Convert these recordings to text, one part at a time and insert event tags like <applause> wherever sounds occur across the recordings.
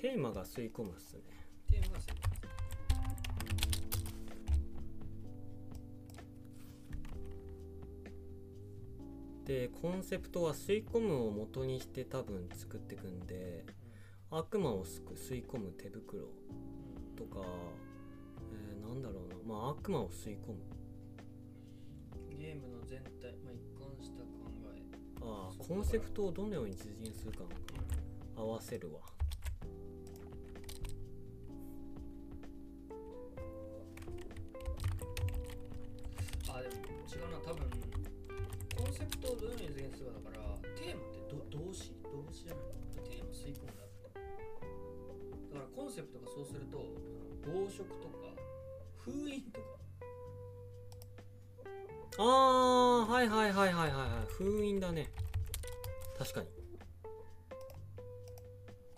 テーマが吸い込むっすね。テーマがそうでコンセプトは吸い込むを元にして多分作っていくんで悪魔を吸く吸い込む手袋とか、えーなんだろうな。まあ悪魔を吸い込む。ゲームの全体、まあ、一貫した考え。ああコンセプトをどのように実現するか合わせるわ違うな。多分コンセプトをどのように実現するかだからテーマってど動詞動詞じゃないテーマ吸い込んだって。だからコンセプトがそうすると暴食とか封印とか。ああはいはいはいはいはいはい。封印だね。確かに。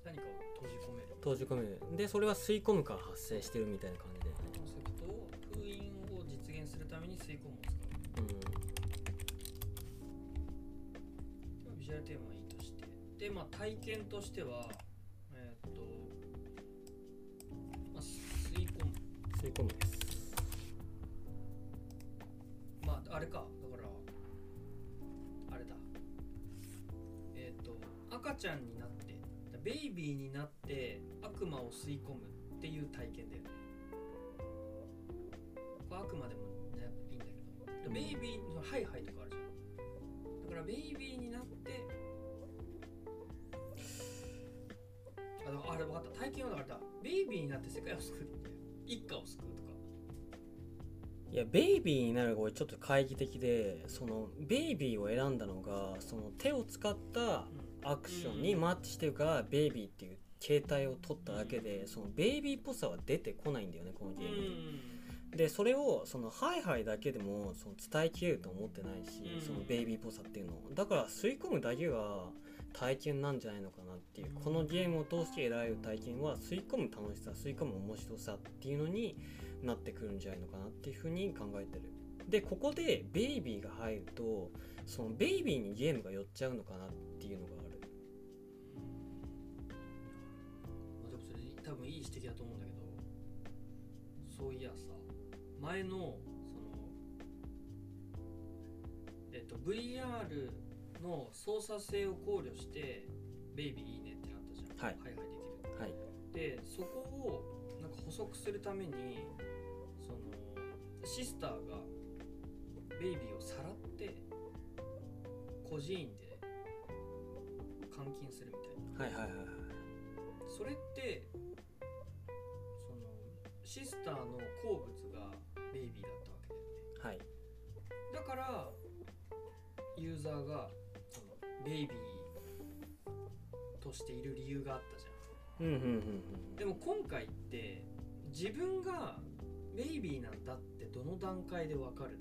何かを閉じ込める。閉じ込める。でそれは吸い込むから発生してるみたいな感じで。コンセプトを封印を実現するために吸い込むでまあ体験としてはえーっと、まあ、吸い込む。吸い込むです。まああれか。だからあれだ。えっ、と赤ちゃんになってベイビーになって悪魔を吸い込むっていう体験だよね。これ悪魔でもねいいんだけど。ベイビーのハイハイとかあるじゃん。だからベイビーになってあのあれ分かった。体験はだからだ。ベイビーになって世界を救うんだよ一家を救うとか。いやベイビーになるが俺ちょっと懐疑的でそのベイビーを選んだのがその手を使ったアクションにマッチしてるからベイビーっていう形態を取っただけでそのベイビーっぽさは出てこないんだよねこのゲームに。でそれをそのハイハイだけでもその伝えきれると思ってないし、うん。そのベイビーっぽさっていうのを。だから吸い込むだけが体験なんじゃないのかなっていう、うん。このゲームを通して得られる体験は吸い込む楽しさ吸い込む面白さっていうのになってくるんじゃないのかなっていうふうに考えてる。でここでベイビーが入るとそのベイビーにゲームが寄っちゃうのかなっていうのがある。まあ、でもそれ多分いい指摘だと思うんだけどそういやさ前のそのえっと VR の操作性を考慮してベイビーいいねってなったじゃん。はい。はいはいできる。はい。でそこをなんか補足するためにそのシスターがベイビーをさらって孤児院で監禁するみたいな。はいはいはいはい。それってそのシスターの好物がベイビーだったわけだよね。はい。だからユーザーがベイビーとしている理由があったじゃん。うんうんうんうん。でも今回って自分がベイビーなんだってどの段階でわかる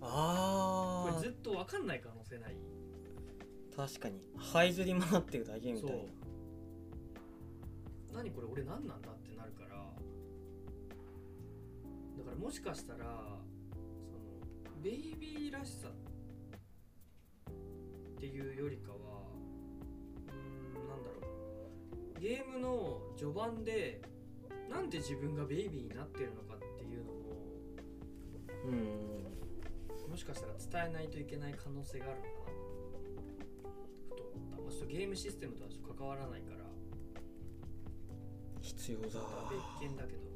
ああこれずっとわかんない可能性ない？確かに。這いずり回ってるだけみたいな。何これ俺何なんだってなるから。だからもしかしたらそのベイビーらしさっていうよりかはうーんなんだろう。ゲームの序盤でなんで自分がベイビーになってるのかっていうのもうん。もしかしたら伝えないといけない可能性があるのかな。ふと思った、まあ、ちょっとゲームシステムとはちょっと関わらないから。必要だ。別件だけど、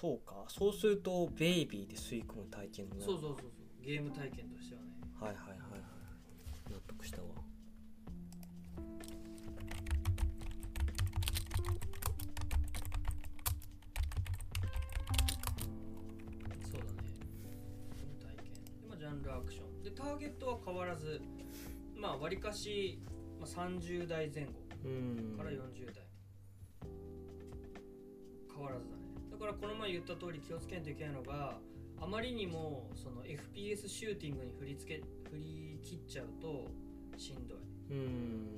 そうか。そうするとベイビーで吸い込む体験そうそうそうそう。ゲーム体験としてはね。はいはいはいはい。納得したわ。そうだね。ゲーム体験。で、まあ、ジャンルアクション。でターゲットは変わらずまあわりかし、まあ、30代前後うん。から40代、変わらずだねだからこの前言った通り気をつけないといけないのがあまりにもその FPS シューティングに振り付け振り切っちゃうとしんどい。うん。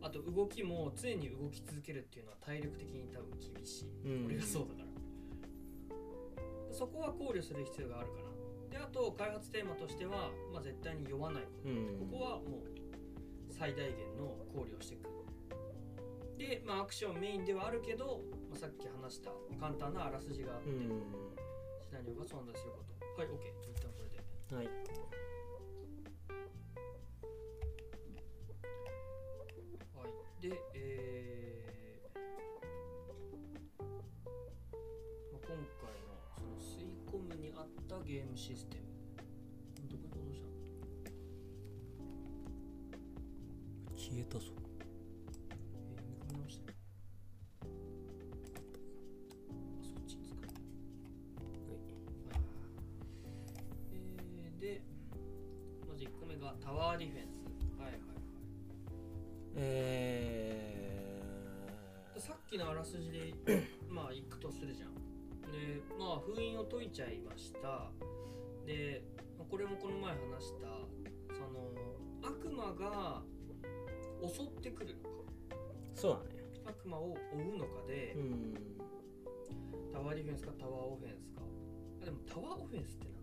あと動きも常に動き続けるっていうのは体力的に多分厳しい、うん。俺がそうだから。そこは考慮する必要があるかな。であと開発テーマとしては、まあ、絶対に酔わないこと、うん。ここはもう最大限の考慮をしていく。で、まあ、アクションメインではあるけど、まあ、さっき話した簡単なあらすじがあって、うん。シナリオが存在すること。はい OK 一旦これで。はい。はい、で、えーまあ、今回のその吸い込むに合ったゲームシステムらすじで <coughs> まあ行くとするじゃん。でまあ封印を解いちゃいました。でまあこれもこの前話したその悪魔が襲ってくるのか。ー、そうだね。悪魔を追うのかで、うん。タワーディフェンスかタワーオフェンスか。あでもタワーオフェンスってなんだ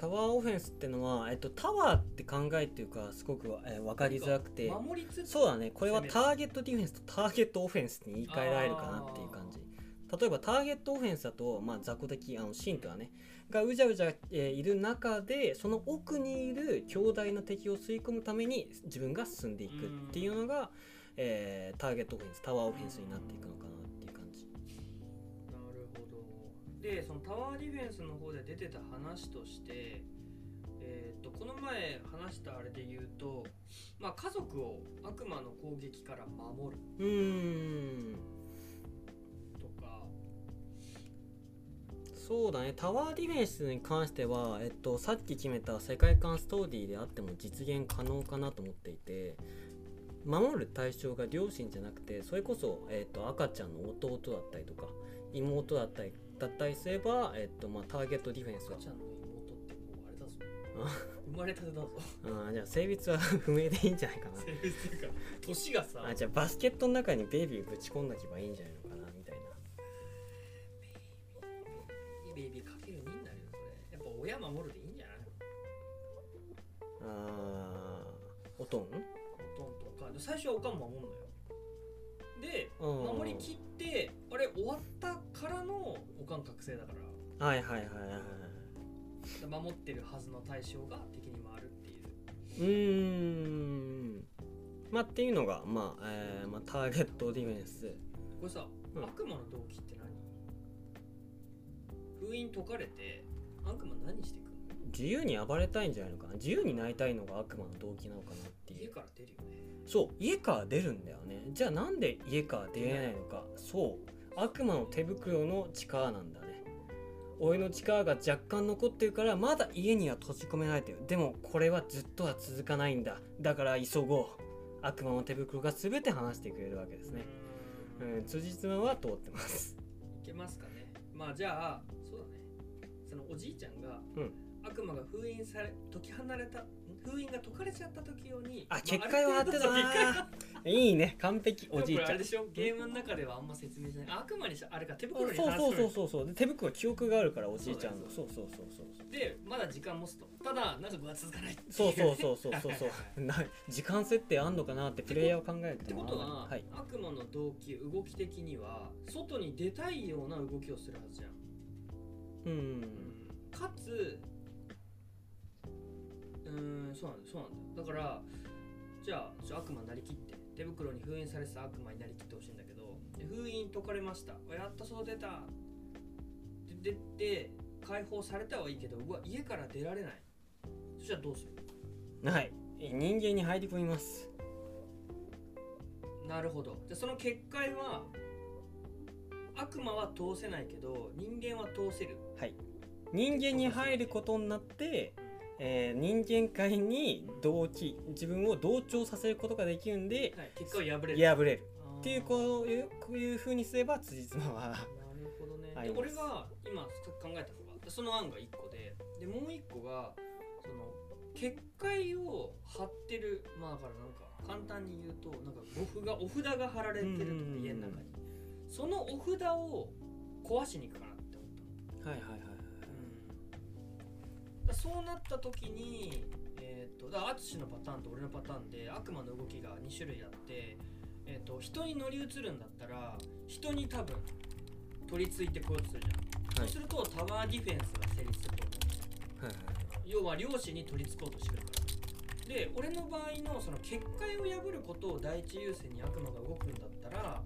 タワーオフェンスってのは、えっと、タワーって考えっていうかすごく、えー分か。りづらくて。そうだね。これはターゲットディフェンスとターゲットオフェンスに言い換えられるかなっていう感じ。例えばターゲットオフェンスだと、まあ、雑魚的あのシントはねがうじゃうじゃ、えーいる中でその奥にいる強大な敵を吸い込むために自分が進んでいくっていうのが、えーターゲットオフェンスタワーオフェンスになっていくのかなでそのタワーディフェンスの方で出てた話としてえー、とこの前話したあれで言うと、まあ、家族を悪魔の攻撃から守るうーん。とか。そうだね。タワーディフェンスに関しては、えっと、さっき決めた世界観ストーリーであっても実現可能かなと思っていて守る対象が両親じゃなくてそれこそ、えっと、赤ちゃんの弟だったりとか妹だったりだったりすれば、えっとまあ、ターゲットディフェンスは赤ちゃんの妹ってもうあれだぞ。あ <laughs> 生まれたてだぞ。あーじゃあ性別は <laughs> 不明でいいんじゃないかな。性別っていうか年がさ。あじゃあバスケットの中にベイビーぶち込んどけばいいんじゃないのかなみたいな。ベイビーかける2になるよそれ。やっぱ親守るでいいんじゃない？あーおとん？おとんとかで最初はおかん守んのよでうん守りきってあれ終わったからのおかん覚醒だから。はいはいはいはい。はい守ってるはずの対象が敵に回るっていう。うーん。まあっていうのがまあ、えーまあ、ターゲットディフェンス。これさ、うん。悪魔の動機って何？封印解かれて悪魔何してくんの？自由に暴れたいんじゃないのかな？自由になりたいのが悪魔の動機なのかなっていう。家から出るよね。そう家から出るんだよね。じゃあなんで家から出れないのか。そう。悪魔の手袋の力なんだね。俺の力が若干残ってるからまだ家には閉じ込められてる。でもこれはずっとは続かないんだ。だから急ごう。悪魔の手袋が全て話してくれるわけですね。うーんうん辻褄は通ってます。いけますかね。まあじゃあそうだね。そのおじいちゃんが、うん悪魔が封印され解き放れた封印が解かれちゃった時用にあま結界は合ってたな。いいね。完璧。おじいちゃん。あれでしょ？ゲームの中ではあんま説明しない。悪魔にしあれか手そう袋にそうそうそうう。そうそうで手袋は記憶があるからおじいちゃんのそそうそうそうそう。そうでまだ時間持つと。ただ長くは続かないそう。そうそうそうそうそうはいな時間設定あんのかなってプレイヤーを考えるってことは、はい。悪魔の動機動き的には外に出たいような動きをするはずじゃん、うん。かつうーんそうなんだそうなんだだからじゃあ悪魔になりきって手袋に封印されてた悪魔になりきってほしいんだけどで封印解かれました。やっと外出た。で出て解放されたはいいけどうわ家から出られない。そしたらどうする？はい。人間に入り込みます。なるほど。でその結界は悪魔は通せないけど人間は通せる。はい。人間に入ることになって、えー人間界に同期自分を同調させることができるんではい、結果を破れる。破れる。っていうこういうこういう風にすれば辻褄はなるほどね。で俺が今考えたのがその案が1個ででもう1個がその結界を貼ってるまあだからなんか簡単に言うとなんかお札がお札が貼られてるとか家の中に。そのお札を壊しに行くかなって思ったの。はいはいはいそうなった時にえっ、とだから淳のパターンと俺のパターンで悪魔の動きが2種類あってえっ、と人に乗り移るんだったら人に多分取り付いてこようとするじゃん、はい。そうするとタワーディフェンスが成立すると思うはいはい要は両親に取り付こうとしてくるから。で俺の場合のその結界を破ることを第一優先に悪魔が動くんだったら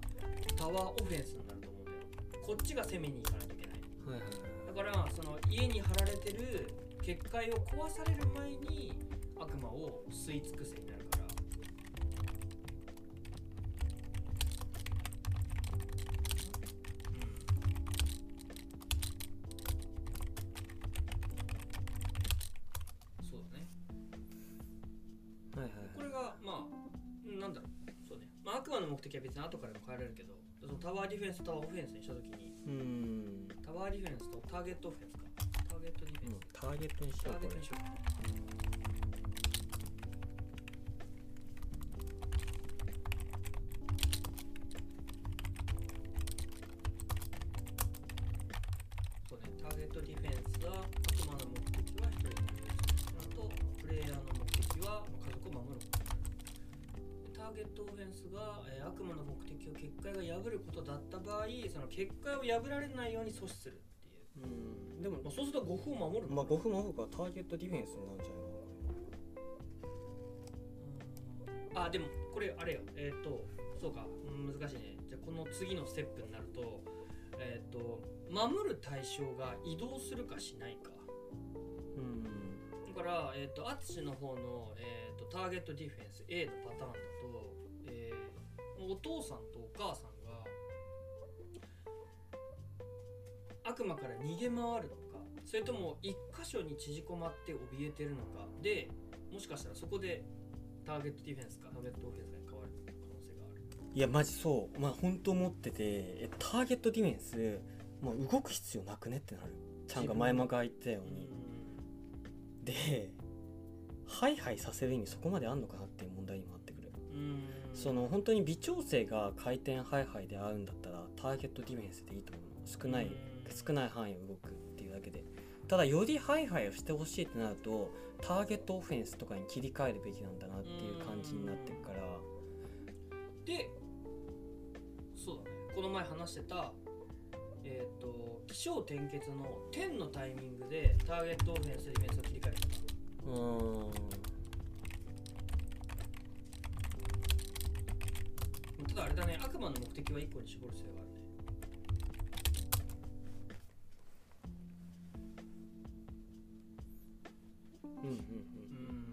タワーオフェンスになると思うんだよ。こっちが攻めに行かないといけない。はいだからその家に貼られてる結界を壊される前に悪魔を吸い尽くせになるから。うん。そうだね。はいはいこれがまあうんなんだろう。そうね、まあ、悪魔の目的は別に後からでも変えられるけどそのタワーディフェンスとタワーオフェンスにした時にタワーディフェンスとターゲットオフェンスかゲットディフェンス、ターゲットにしタようこれーゲットにしようそうね、ターゲットディフェンスは悪魔の目的は一人の人とプレイヤーの目的は家族を守る。ターゲットオフェンスが、えー悪魔の目的を結界が破ることだった場合その結界を破られないように阻止するっていう、うんでもまあ、そうすると5分を守る。のまあ5分の方がターゲットディフェンスになるんじゃないあでもこれあれよ。えっ、とそうか。うん難しいね。じゃあこの次のステップになるとえっ、と守る対象が移動するかしないか。うん。だから、えー、と淳の方の、えー、とターゲットディフェンス A のパターンだと、えーお父さんとお母さん悪魔から逃げ回るのかそれとも一箇所に縮こまって怯えてるのか。でもしかしたらそこでターゲットディフェンスかターゲットオフェンスが変わる可能性がある。いやマジそう。まあ本当思っててえターゲットディフェンス、まあ、動く必要なくねってなる。ちゃんが前々から言ったように。でハイハイさせる意味そこまであんのかなっていう問題にもなってくる。うん。その本当に微調整が回転ハイハイで合うんだったらターゲットディフェンスでいいと思う。の少ない少ない範囲を動くっていうだけでただよりハイハイをしてほしいってなるとターゲットオフェンスとかに切り替えるべきなんだなっていう感じになってるから。でそうだね。この前話してたえっ、と起承転結の10のタイミングでターゲットオフェンスディフェンスを切り替えるとかうーん。ただあれだね悪魔の目的は1個に絞る必要があるうんうんうん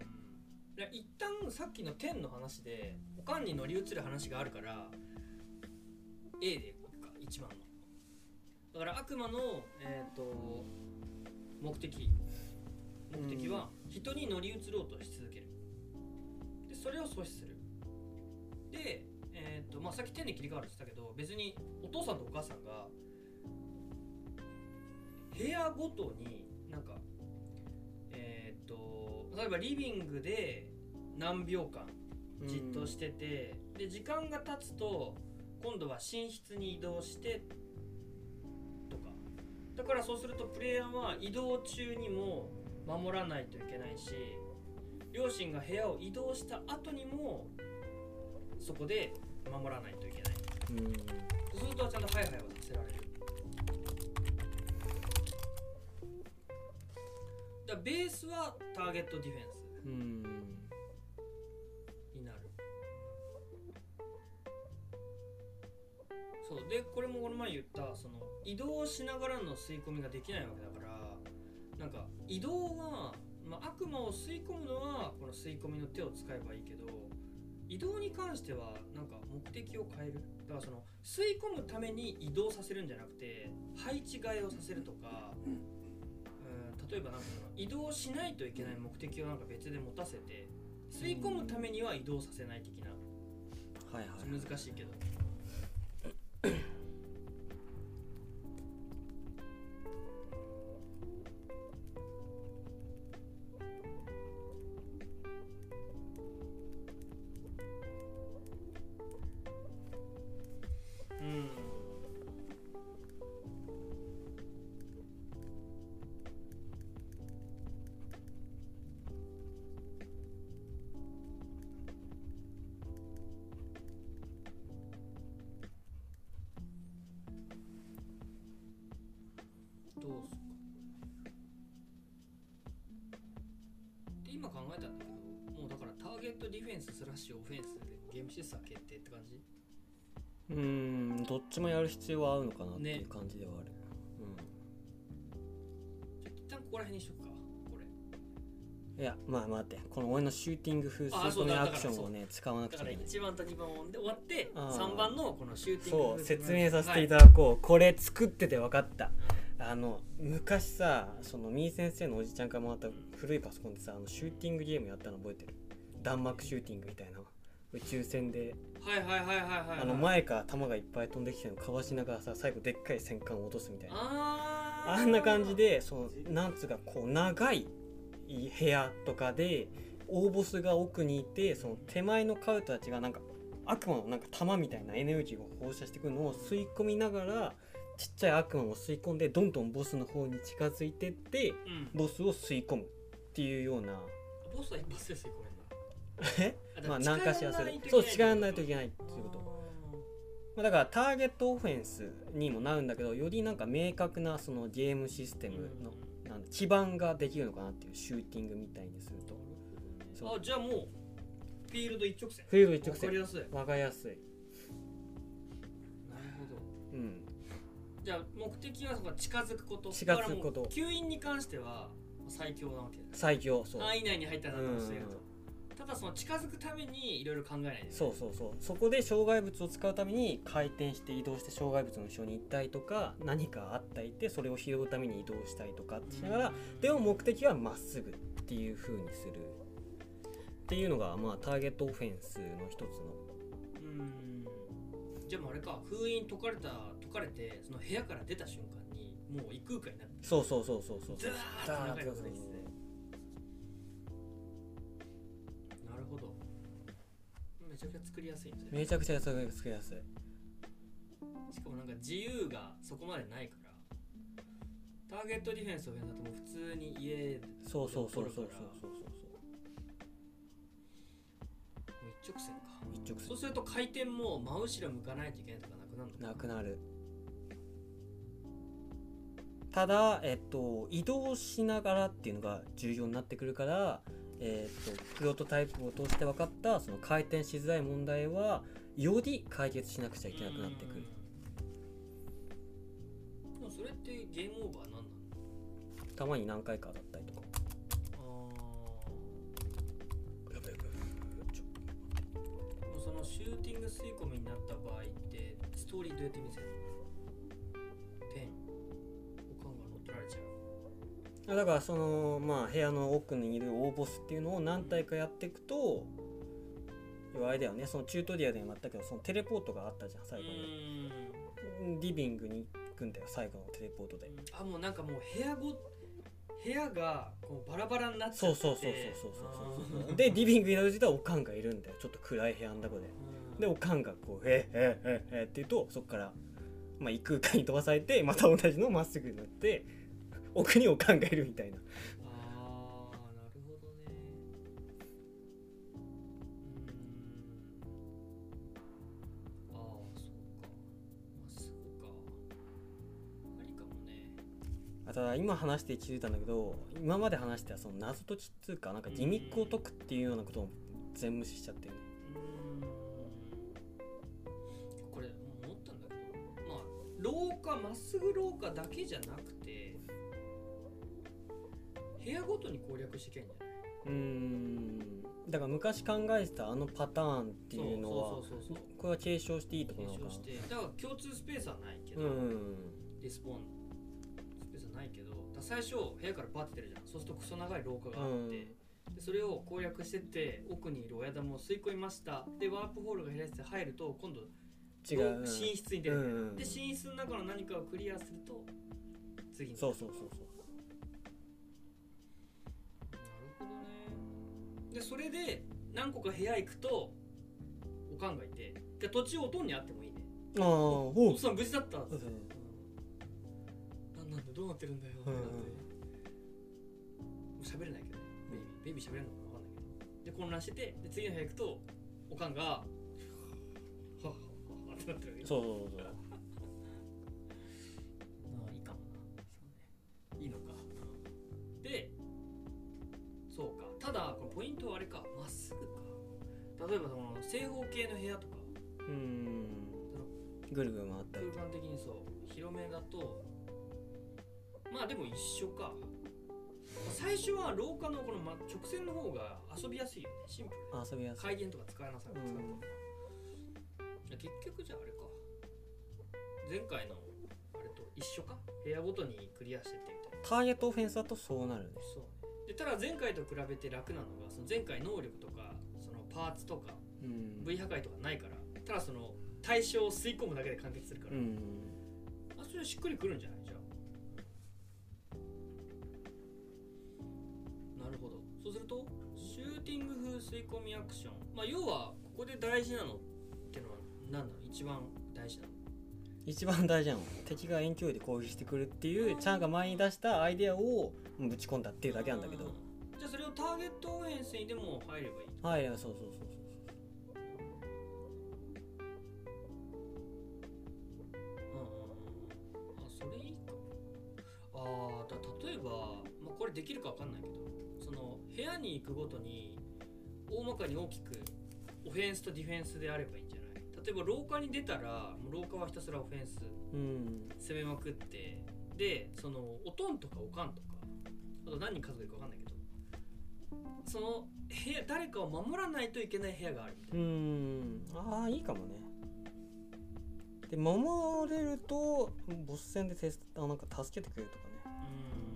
いや一旦さっきの10の話でおかんに乗り移る話があるから A でいくか一番のだから悪魔の、えー、と目的目的は人に乗り移ろうとし続けるでそれを阻止するで、えーとまあ、さっき10で切り替わるって言ったけど別にお父さんとお母さんが部屋ごとになんかえーっと例えばリビングで何秒間うん。じっとしてて、で時間が経つと今度は寝室に移動してとか。だからそうするとプレイヤーは移動中にも守らないといけないし両親が部屋を移動した後にもそこで守らないといけない。うん。そうするとちゃんとハイハイはだからベースはターゲットディフェンスうん。になる。そう。でこれもこの前言ったその移動しながらの吸い込みができないわけだからなんか移動は、まあ、悪魔を吸い込むのはこの吸い込みの手を使えばいいけど移動に関してはなんか目的を変える。だからその吸い込むために移動させるんじゃなくて配置換えをさせるとか、うん、例えばなんか移動しないといけない目的をなんか別で持たせて吸い込むためには移動させない的な。はいはい難しいけど今考えたんだけどもうだからターゲットディフェンススラッシュオフェンスでゲームシステム決定って感じ？うーんどっちもやる必要はあるのかなっていう感じではある、ちょっと一旦ここら辺にしとくかこれ。うんいやまあ待ってこの俺のシューティング風スートのアクションをね使わなくちゃいけない。1番と2番で終わってあー。3番のこのシューティングそう説明させていだただこう、これ作ってて分かった。あの昔さそのみー先生のおじちゃんからもらった古いパソコンでさあのシューティングゲームやったの覚えてる？弾幕シューティングみたいな。宇宙船で。はいはいはいはいはいあの前から弾がいっぱい飛んできてるの。かわしながらさ最後でっかい戦艦を落とすみたいな。あんな感じでそのなんつうかこう長い部屋とかで大ボスが奥にいてその手前のカウトたちがなんか悪魔のなんか弾みたいなエネルギーを放射してくるのを吸い込みながらちっちゃい悪魔を吸い込んでどんどんボスの方に近づいてってうん。ボスを吸い込むっていうような。ボスは一発で吸い込めんえ？なまあ何かしらする近そう近寄らないいといけないっていうこと。まあだからターゲットオフェンスにもなるんだけどよりなんか明確なそのゲームシステムのなんだ基盤ができるのかなっていうシューティングみたいにすると。あじゃあもうフィールド一直線。フィールド一直線。わかりやすい。なるわかりやすい。ほど。うん。じゃあ目的はその近づくこと。近づくこと。吸引に関しては最強なわけだ最強そう。範囲内に入ったら何とかしてるうん。とただその近づくためにいろいろ考えないといけないそうそうそう。そこで障害物を使うために回転して移動して障害物の後ろに行ったりとか何かあったりてそれを拾うために移動したりとかしながらでも目的はまっすぐっていう風にするっていうのがまあターゲットオフェンスの一つの。うん。じゃあもうあれか。封印解かれた解かれてその部屋から出た瞬間にもう異空間になってそうそうそうそうそう。ザーッて中にそう入って。てなるほど。めちゃくちゃ作りやすいんですねめちゃくちゃ作りやすい。しかもなんか自由がそこまでないから。ターゲットディフェンスをやるともう普通に家でそうそうそうそうそうそうそう。もう一直線か。一直線。そうすると回転も真後ろ向かないといけないとかなくなるのかなくなるただ、えっと、移動しながらっていうのが重要になってくるから、えっと、プロトタイプを通して分かったその回転しづらい問題はより解決しなくちゃいけなくなってくる。うんでもそれってゲームオーバーなんなの？たまに何回かだったりとか。そのシューティング吸い込みになった場合ってストーリーどうやって見せるの？だからそのまあ部屋の奥にいる大ボスっていうのを何体かやっていくとあれだよねそのチュートリアルでもあったけどそのテレポートがあったじゃん最後に。リビングに行くんだよ最後のテレポートで。あもうなんかもう部屋ご部屋がこうバラバラになっちゃってそうそうそうそうそうそうそう。でリビングになる時はおかんがいるんだよ。ちょっと暗い部屋の中で。でおかんがこう「えええええって言うとそこから、まあ、異空間に飛ばされてまた同じのをまっすぐになって <laughs> おかんがいるみたいな。ああなるほどね。うーんああそうか。まっすぐか。ありか。もねあただ今話して気づいたんだけど今まで話してたその謎解きっつうかなんかギミックを解くっていうようなことを全無視しちゃって。るねこれ思ったんだけど。まあ廊下まっすぐ廊下だけじゃなくて部屋ごとに攻略していけんじゃない？うーん。だから昔考えてたあのパターンっていうのはこれは継承していいところなのか検証して。だから共通スペースはないけど、リスポーン。スペースはないけど最初部屋からバッて出るじゃん。そうするとクソ長い廊下があって、でそれを攻略してって奥にいる親玉を吸い込みましたでワープホールが開いて入ると今度違う、うん寝室に出る、うん。で寝室の中の何かをクリアすると次にそうそうそうそうでそれで何個か部屋行くとおかんがいてで途中おとんに会ってもいいね。ああおお父さん無事だったってそうそうなんなんだどうなってるんだよ、うん。なんて。もう喋れないけどね。ベイビーベイビー喋れるのか分かんないけど。で混乱しててで次の部屋行くとおかんがはっはっはっはってなってるわけそうそうそうそうか。ただこポイントはあれか。まっすぐか。例えばその正方形の部屋とか。うん。ぐるぐる回ったり空間的にそう。広めだと。まあでも一緒か。最初は廊下のこのま直線の方が遊びやすいよね。シンプル遊びやすい。回転とか使えなさい、うん。使うと結局じゃああれか。前回のあれと一緒か。部屋ごとにクリアしてってみたいな。ターゲットオフェンスだとそうなるね。そう。ねでただ前回と比べて楽なのがその前回能力とかそのパーツとかうん。V 破壊とかないからただその対象を吸い込むだけで完結するから、うん。あそれしっくりくるんじゃない？じゃあ。なるほど。そうするとシューティング風吸い込みアクション。まあ要はここで大事なのっていうのは何なの？一番大事なの。一番大事なの。敵が遠距離で攻撃してくるっていうチャンが前に出したアイデアをぶち込んだっていうだけなんだけど。うん。じゃあそれをターゲットオフェンスにでも入ればいいはいそうそうそうそうあそれいいか。あーだ例えば、まあ、これできるかわかんないけどその部屋に行くごとに大まかに大きくオフェンスとディフェンスであればいいんじゃない？例えば廊下に出たらもう廊下はひたすらオフェンスうん。攻めまくってでそのおとんとかおかんとかあと何人家族いるか分かんないけどその部屋誰かを守らないといけない部屋があるみたういん。ああいいかもね。で守れるとボス戦でなんか助けてくれるとかね。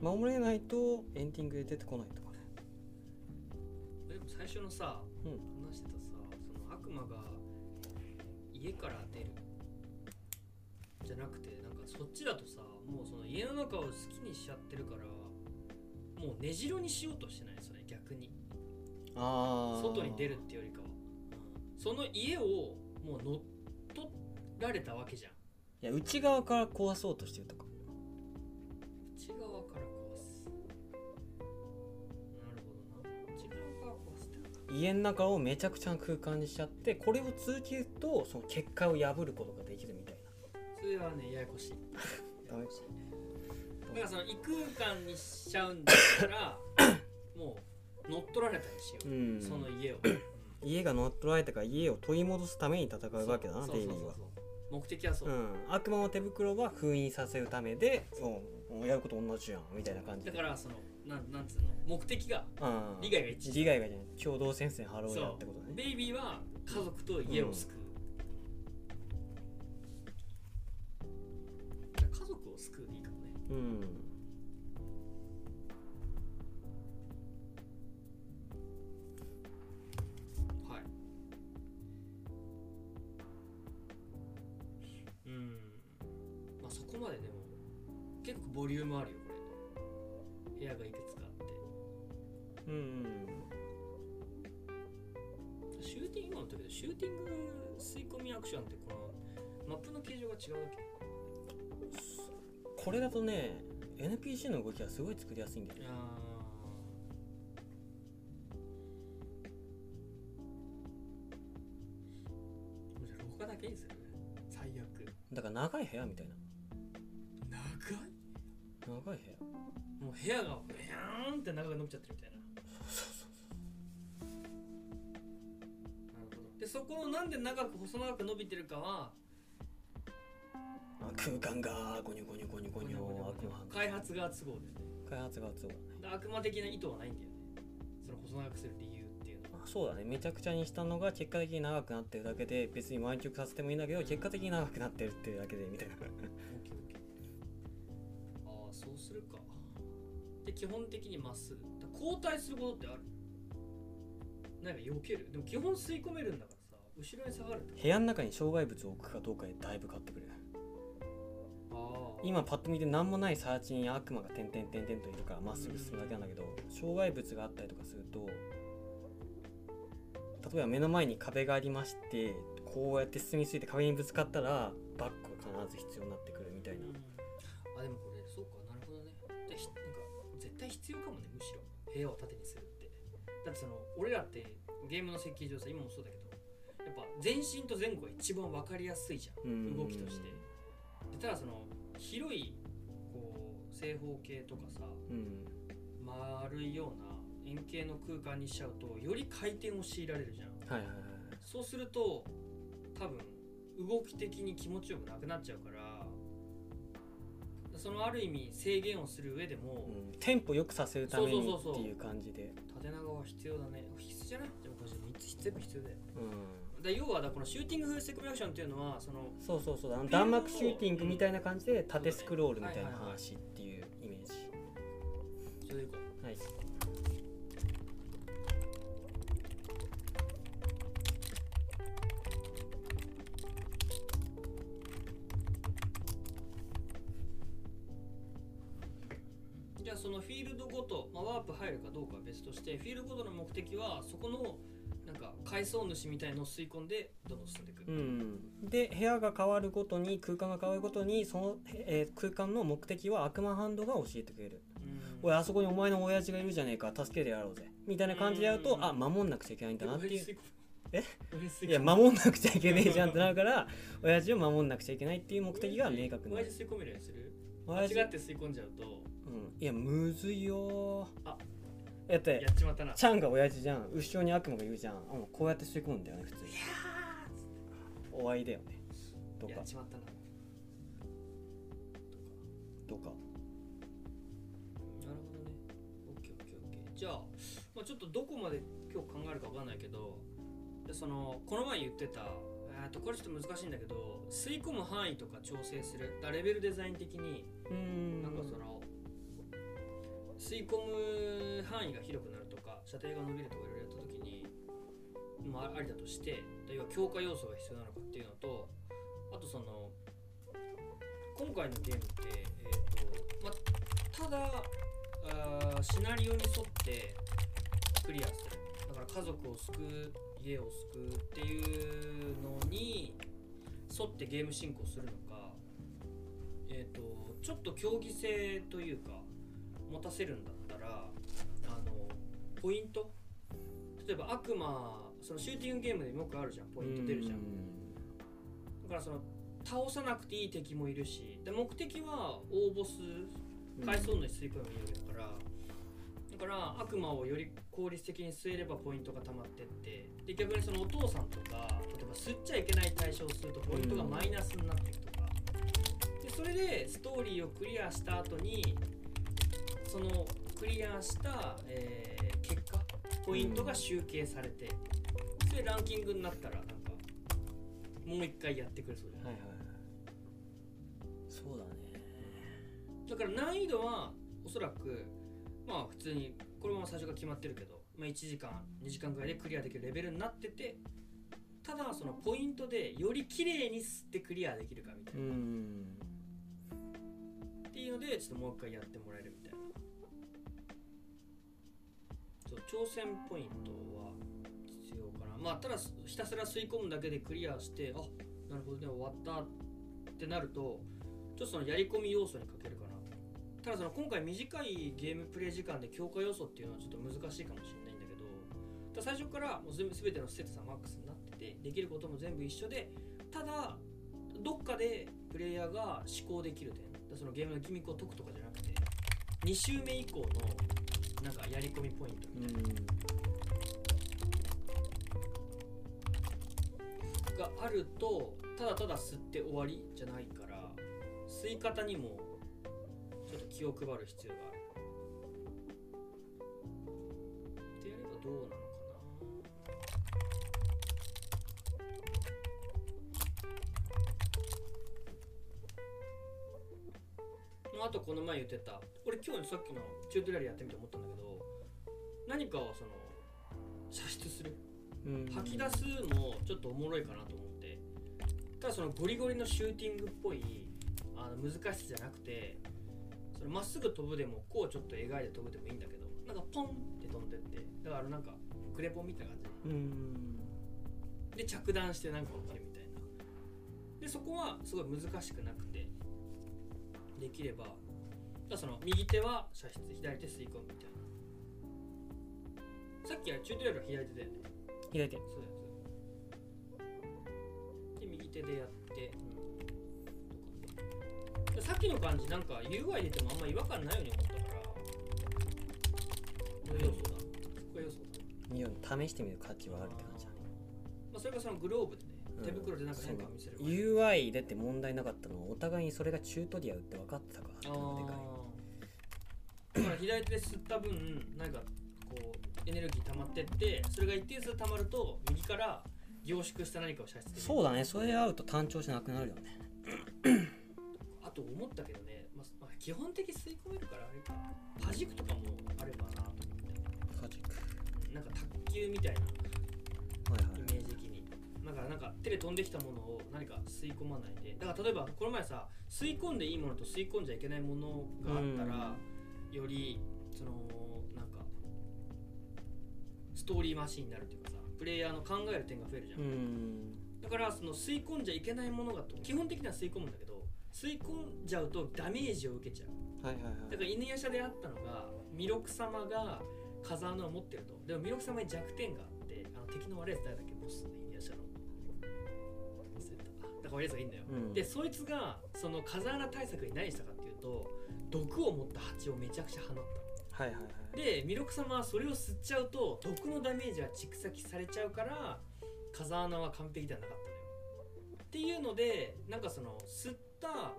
守れないとエンディングで出てこないとかね。でも最初のさ、うん。話してたさその悪魔が家から出る。じゃなくてなんかそっちだとさもうその家の中を好きにしちゃってるからもう根城にしようとしてないそれ逆に。ああ外に出るってよりかは、その家をもう乗っ取られたわけじゃん。いや内側から壊そうとしてるとか。内側から壊す。なるほどな。内側から壊すって家の中をめちゃくちゃな空間にしちゃってこれを続けるとその結界を破ることができるみたいそれはねややこしい。ややこしい。ねだからその異空間にしちゃうんだったら <coughs> もう乗っ取られたりしよな、う、うん、その家を、<coughs> 家が乗っ取られたから家を取り戻すために戦うわけだなそうデイビーはそう。そうそう目的はそう、うん、悪魔の手袋は封印させるためでうんやること同じやんみたいな感じで。だからそのなんなんつうの？目的がうん。利害が一致。利害がじゃない共同戦線張ろうやってことね。ベイビーは家族と家を救う、じゃあ家族を救ううん。はい。うん。まあそこまででも結構ボリュームあるよこれ。部屋がいくつかあって。うんシューティング今の時でシューティング吸い込みアクションってこのマップの形状が違うだけこれだとね NPC の動きがすごい作りやすいんだよね。あー。じゃあ廊下だけにする最悪。だから長い部屋みたいな。長い？長い部屋。もう部屋がビャーンって長く伸びちゃってるみたいな。なるほど。でそこのなんで長く細長く伸びてるかはあ空間がゴニョゴニョゴニョゴニョ。悪魔開発が都合だよね。開発がそうだね。で悪魔的な意図はないんだよね。その細長くする理由っていうのはあそうだねめちゃくちゃにしたのが結果的に長くなってるだけで別に湾曲させてもいいんだけど結果的に長くなってるっていうだけでみたいなああそうするかで基本的にまっすぐだ交代することってあるなんか避けるでも基本吸い込めるんだからさ後ろに下がる部屋の中に障害物を置くかどうかでだいぶ変わってくる今パッと見て何もないサーチに悪魔が点々点々といるからまっすぐ進むだけなんだけど障害物があったりとかすると例えば目の前に壁がありましてこうやって進み着いて壁にぶつかったらバックが必ず必要になってくるみたいな。あでもこれそうか。なるほどね。でひなんか絶対必要かもねむしろ。部屋を縦にするって。だってその俺らってゲームの設計上さ今もそうだけどやっぱ前進と前後が一番分かりやすいじゃん。うん。動きとしてでただその広いこう正方形とかさうん。丸いような円形の空間にしちゃうとより回転を強いられるじゃん。はいはいはいそうすると多分動き的に気持ちよくなくなっちゃうからそのある意味制限をする上でも、うん、テンポよくさせるためにっていう感じで。縦長は必要だね。必須じゃない？でもこれ3つ全部必要だよ。うんだ要はだこのシューティング風セクアクションっていうのはそのそうそうそう。弾幕シューティングみたいな感じで縦スクロールみたいな話っていうイメージ。それでいこうはい。じゃあそのフィールドごと、まあ、ワープ入るかどうかは別としてフィールドごとの目的はそこの階層主みたいのを吸い込んでどんどん進んでいく、うん、で部屋が変わるごとに空間が変わるごとにその、えー空間の目的は悪魔ハンドが教えてくれる。うん。おいあそこにお前の親父がいるじゃねえか助けてやろうぜ。みたいな感じでやるとうん。あ守んなくちゃいけないんだなっていう。え？いいや守んなくちゃいけねえじゃんってなるから <laughs> 親父を守んなくちゃいけないっていう目的が明確になる。親父吸い込めるようにする？間違って吸い込んじゃうと。うん、いやむずいよー。あやって。やっちまったな。ちゃんが親父じゃん。後ろに悪魔がいるじゃん。うんこうやって吸い込むんだよね普通に。終わりだよね。とか。やっちまったな。とか。なるほどね。オッケーオッケーオッケー。じゃあ、まあ、ちょっとどこまで今日考えるかわかんないけどでそのこの前言ってたえーとこれちょっと難しいんだけど吸い込む範囲とか調整する。だレベルデザイン的にうーん。なんかその吸い込む範囲が広くなるとか射程が伸びるとかいろいろやった時にまあありだとして要は強化要素が必要なのかっていうのとあとその今回のゲームって、えーとま、ただあシナリオに沿ってクリアする。だから家族を救う家を救うっていうのに沿ってゲーム進行するのかえー、とちょっと競技性というか持たせるんだったらポイント？例えば悪魔そのシューティングゲームでよくあるじゃんポイント出るじゃん。うだからその倒さなくていい敵もいるしで目的は大ボスん階層内吸い込めばいいわけだから。だから悪魔をより効率的に吸えればポイントが溜まってって。で逆にそのお父さんとか例えば吸っちゃいけない対象を吸うとポイントがマイナスになっていくとか。でそれでストーリーをクリアした後にそのクリアした、えー結果ポイントが集計されてそれランキングになったらなんかもう一回やってくれそうじゃないはいはいはい。そうだね。だから難易度はおそらくまあ普通にこれも最初から決まってるけど、まあ、1時間2時間ぐらいでクリアできるレベルになっててただそのポイントでより綺麗に吸ってクリアできるかみたいうな、ん。っていうのでちょっともう一回やってもらえるみ挑戦ポイントは必要かな。まあただひたすら吸い込むだけでクリアしてあなるほどね終わったってなるとちょっとそのやり込み要素に欠けるかな。ただその今回短いゲームプレイ時間で強化要素っていうのはちょっと難しいかもしれないんだけどだ最初からもう全てのステータスはマックスになっててできることも全部一緒でただどっかでプレイヤーが思考できる点。だそのゲームのギミックを解くとかじゃなくて2周目以降のなんかやり込みポイントみたいな。があるとただただ吸って終わりじゃないから吸い方にもちょっと気を配る必要がある。ってやればどうなの？あとこの前言ってた。俺今日さっきのチュートリアルやってみて思ったんだけど何かをその射出する。うん。吐き出すのちょっとおもろいかなと思って。ただそのゴリゴリのシューティングっぽいあの難しさじゃなくてまっすぐ飛ぶでもこうちょっと描いて飛ぶでもいいんだけどなんかポンって飛んでってだからなんかクレポンみたいな感うん。じで着弾してなんか起きるみたいな。でそこはすごい難しくなくてできればだからその右手は射出左手吸い込むみたいな。さっきはチュートリアルは左手だよね。左手。そうだよで右手でやって、でさっきの感じなんか UI 出てもあんま違和感ないように思ったから。この要素が試してみる価値はあるって感じだね。まあ、それがそのグローブで手袋でなんか変化を見せる UI 出て問題なかったのはお互いにそれがチュートリアルって分かってたからってのがでかい。だから左手で吸った分なんかこうエネルギー溜まってってそれが一定数溜まると右から凝縮した何かを射出そうだね。それ合うと単調じゃなくなるよね。あと思ったけどね、まあまあ、基本的吸い込めるからあれか。弾くとかもあればなと思って。カジク。うんなんか卓球みたいなだからなんか手で飛んできたものを何か吸い込まないで。だから例えばこの前さ吸い込んでいいものと吸い込んじゃいけないものがあったら、よりそのなんかストーリーマシンになるっていうかさプレイヤーの考える点が増えるじゃん、うん。だからその吸い込んじゃいけないものが基本的には吸い込むんだけど吸い込んじゃうとダメージを受けちゃう。はいはいはい。だから犬夜叉であったのが弥勒様が風穴を持ってると。でも弥勒様に弱点があってあの敵の悪いやつ誰だっけ？ボスねれただから悪いやつがいいんだよ、うん。でそいつがその風穴対策に何したかっていうと毒を持った蜂をめちゃくちゃ放ったはいはいはい。で弥勒様はそれを吸っちゃうと毒のダメージが蓄積されちゃうから風穴は完璧ではなかったのよ。っていうのでなんかその吸った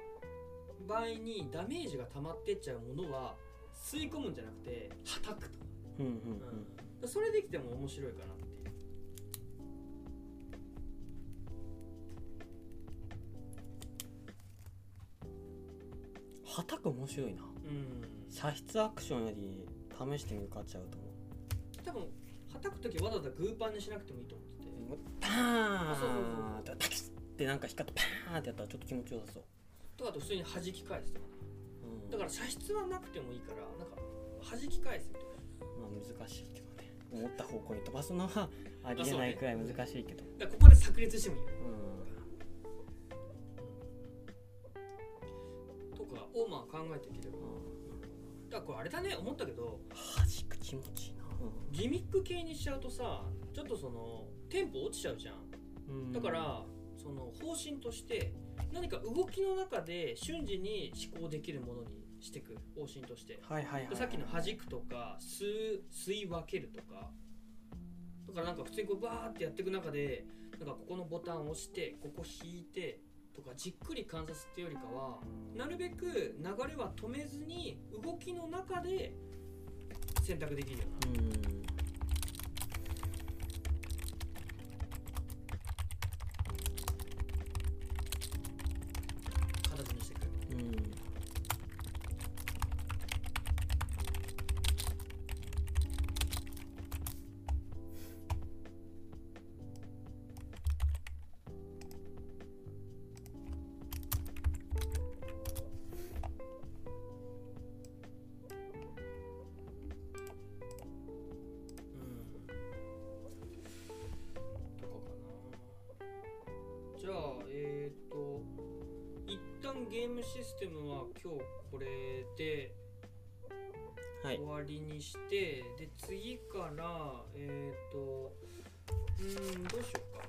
場合にダメージが溜まってっちゃうものは吸い込むんじゃなくてはたくと。か、うんうん。うん、それできても面白いかなはたく面白いな。うん。射出アクションより試してみる価値あると思う。多分はたく時わざわざグーパンにしなくてもいいと思ってて。パーンってパキッってなんか光ってパーンってやったらちょっと気持ちよさそう、とかあと普通に弾き返すとか。ねうん、だから射出はなくてもいいからなんか弾き返すみたいなまあ難しいけどね。思った方向に飛ばすのはありえないくらい難しいけど。だからここで炸裂してもいいよ。うん考えていければ。だからこれあれだね思ったけど弾く気持ちいいな。ギミック系にしちゃうとさちょっとそのテンポ落ちちゃうじゃん。うん。だからその方針として何か動きの中で瞬時に思考できるものにしていく。方針として。はいはいはい、はい、でさっきの弾くとか吸う吸い分けるとか。だからなんか普通にこうバーってやっていく中でなんかここのボタンを押してここ引いてとかじっくり観察っていうよりかはなるべく流れは止めずに動きの中で選択できるような。ゲームシステムは今日これではい。終わりにして、で次からえっ、とうーんどうしようか。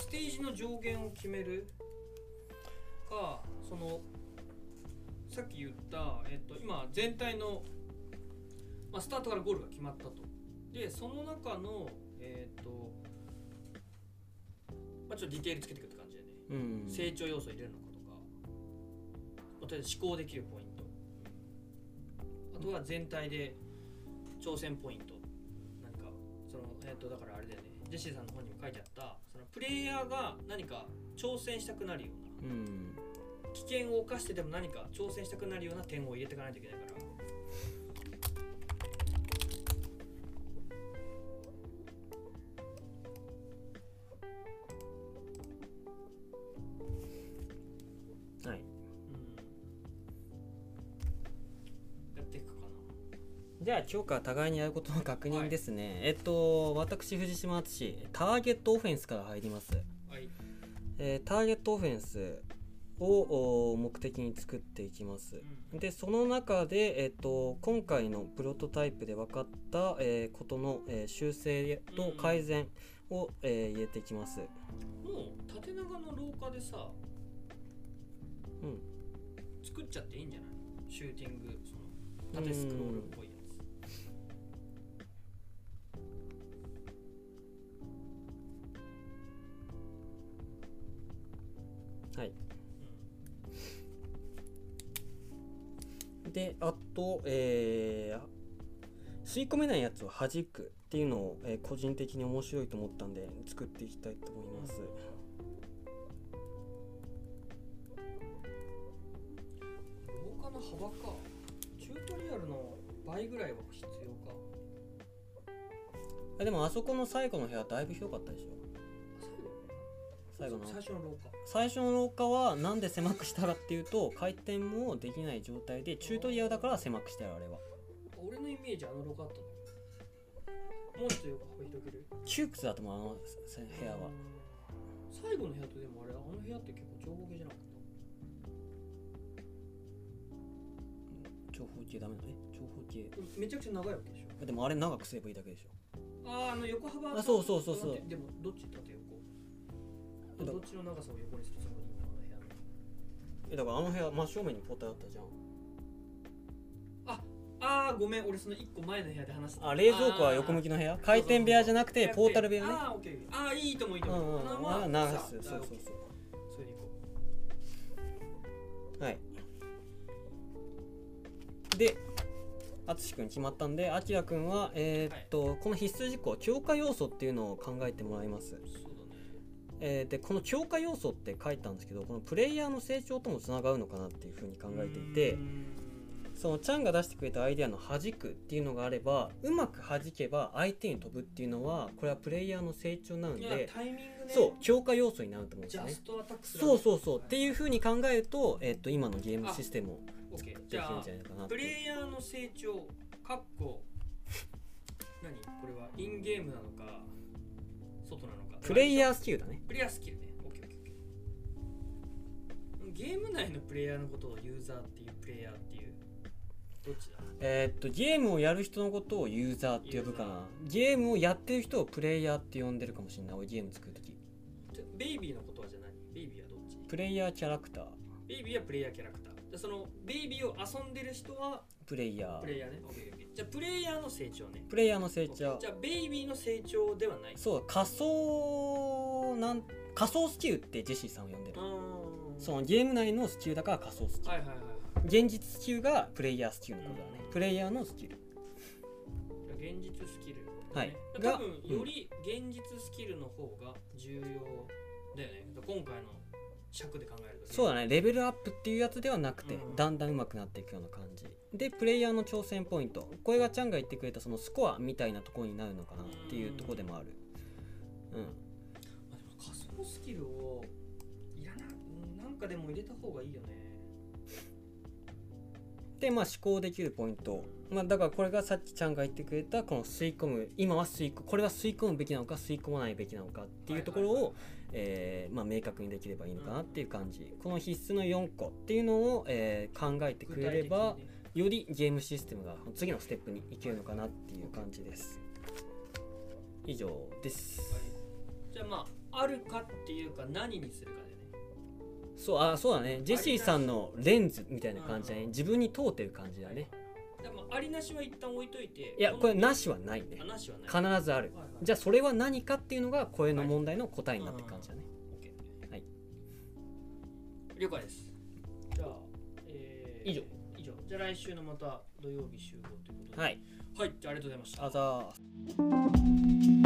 ステージの上限を決めるかそのさっき言った、えっと今全体の、まあ、スタートからゴールが決まったと。でその中のえっ、とまあちょっとディテールつけていくって感じでね。うん。成長要素入れるのかとりあえず思考できるポイント。あとは全体で挑戦ポイント。なんかそのえっ、とだからあれだよね。ジェシーさんの本にも書いてあったそのプレイヤーが何か挑戦したくなるような。うん。危険を冒してでも何か挑戦したくなるような点を入れていかないといけないからじゃあ今日から互いにやることの確認ですね、えっと私藤島敦ターゲットオフェンスから入ります、はい。えーターゲットオフェンスをお目的に作っていきます。うん。でその中で、えっと今回のプロトタイプで分かった、えーことの、えー修正と改善を、えー入れていきます。もう縦長の廊下でさうん。作っちゃっていいんじゃない？シューティングその縦スクロールっぽいはい。うんであとえー吸い込めないやつを弾くっていうのを、えー個人的に面白いと思ったんで作っていきたいと思います、廊下の幅か。チュートリアルの倍ぐらいは必要か。あでもあそこの最後の部屋だいぶ広かったでしょ最後の最初の廊下。最初の廊下はなんで狭くしたかっていうと回転もできない状態でチュートリアルだから狭くしたよあれは。俺のイメージあの廊下あったのもうちょっと横幅広げる？窮屈だと思うあのせ部屋は。うん最後の部屋とでもあれあの部屋って結構長方形じゃなかっ長方形ダメだね。長方形。ためちゃくちゃ長いわけでしょ。でもあれ長くすればいいだけでしょ。あああの横幅あそうそうそうそう。でもどっち縦横どっちの長さを横にするつもり？なの部屋のえだからあの部屋真正面にポターあったじゃん。ああごめん。俺その1個前の部屋で話してた。あ冷蔵庫は横向きの部屋？回転部屋じゃなくてポータル部屋ね。ああオッケーああいいと思ういいとう。ん思う、うん。まああ長さすそうそうそう。はい。で淳君決まったんであきら君はえーっと、この必須事項強化要素っていうのを考えてもらいますえーでこの強化要素って書いたんですけどこのプレイヤーの成長ともつながるのかなっていうふうに考えていてそのチャンが出してくれたアイデアの弾くっていうのがあればうまく弾けば相手に飛ぶっていうのはこれはプレイヤーの成長なのでタイミングね。そう強化要素になると思うんですよねそうそうそう。っていうふうに考えると,、えっと今のゲームシステムをできるんじゃないかなプレイヤーの成長かっこ何？これはインゲームなのか外なのかプレイヤーースキルだね。プレイヤースキルね。オッケーオッケーオッケー。ゲーム内のプレイヤーのことをユーザーっていうプレイヤーっていう。どっちだ？えっとゲームをやる人のことをユーザーって呼ぶかな。ゲームをやってる人をプレイヤーって呼んでるかもしれない。俺ゲーム作るとき。ベイビーのことはじゃないベイビーはどっち？プレイヤーキャラクター。ベイビーはプレイヤーキャラクター。でそのベイビーを遊んでる人はプレイヤー。プレイヤーねじゃあプレイヤーの成長ね。プレイヤーの成長。じゃあベイビーの成長ではない。そう仮想なん仮想スキルってジェシーさんを呼んでる。そのゲーム内のスキルだから仮想スキル、はいはいはい現実スキルがプレイヤースキルのことだね、うん。プレイヤーのスキル。現実スキル、ね、はい。多が分より現実スキルの方が重要だよね。今回の尺で考えると、そうだね。レベルアップっていうやつではなくて、うん。だんだん上手くなっていくような感じ。でプレイヤーの挑戦ポイント。これがちゃんが言ってくれたそのスコアみたいなところになるのかなっていうところでもある。うん。まあでも仮想スキルをいらななんかでも入れた方がいいよねでまあ思考できるポイント、まあ、だからこれがさっきちゃんが言ってくれたこの吸い込む今は吸いこれは吸い込むべきなのか吸い込まないべきなのかっていうところを、えーまあ、明確にできればいいのかなっていう感じ、この必須の4個っていうのを、えー考えてくれれば、よりゲームシステムが次のステップにいけるのかなっていう感じです。以上です、はい。じゃあまああるかっていうか何にするかでねそうあそうだね。ジェシーさんのレンズみたいな感じだね。自分に通ってる感じだね。でもありなしは一旦置いといて。いやこれなししはないね。なしはない。必ずある。はいはい。じゃあそれは何かっていうのがこれの問題の答えになってる感じだね、はい。了解です。じゃあ、え以上。以上。じゃあ来週のまた土曜日集合ということで。はい。はいじゃあありがとうございました。あざ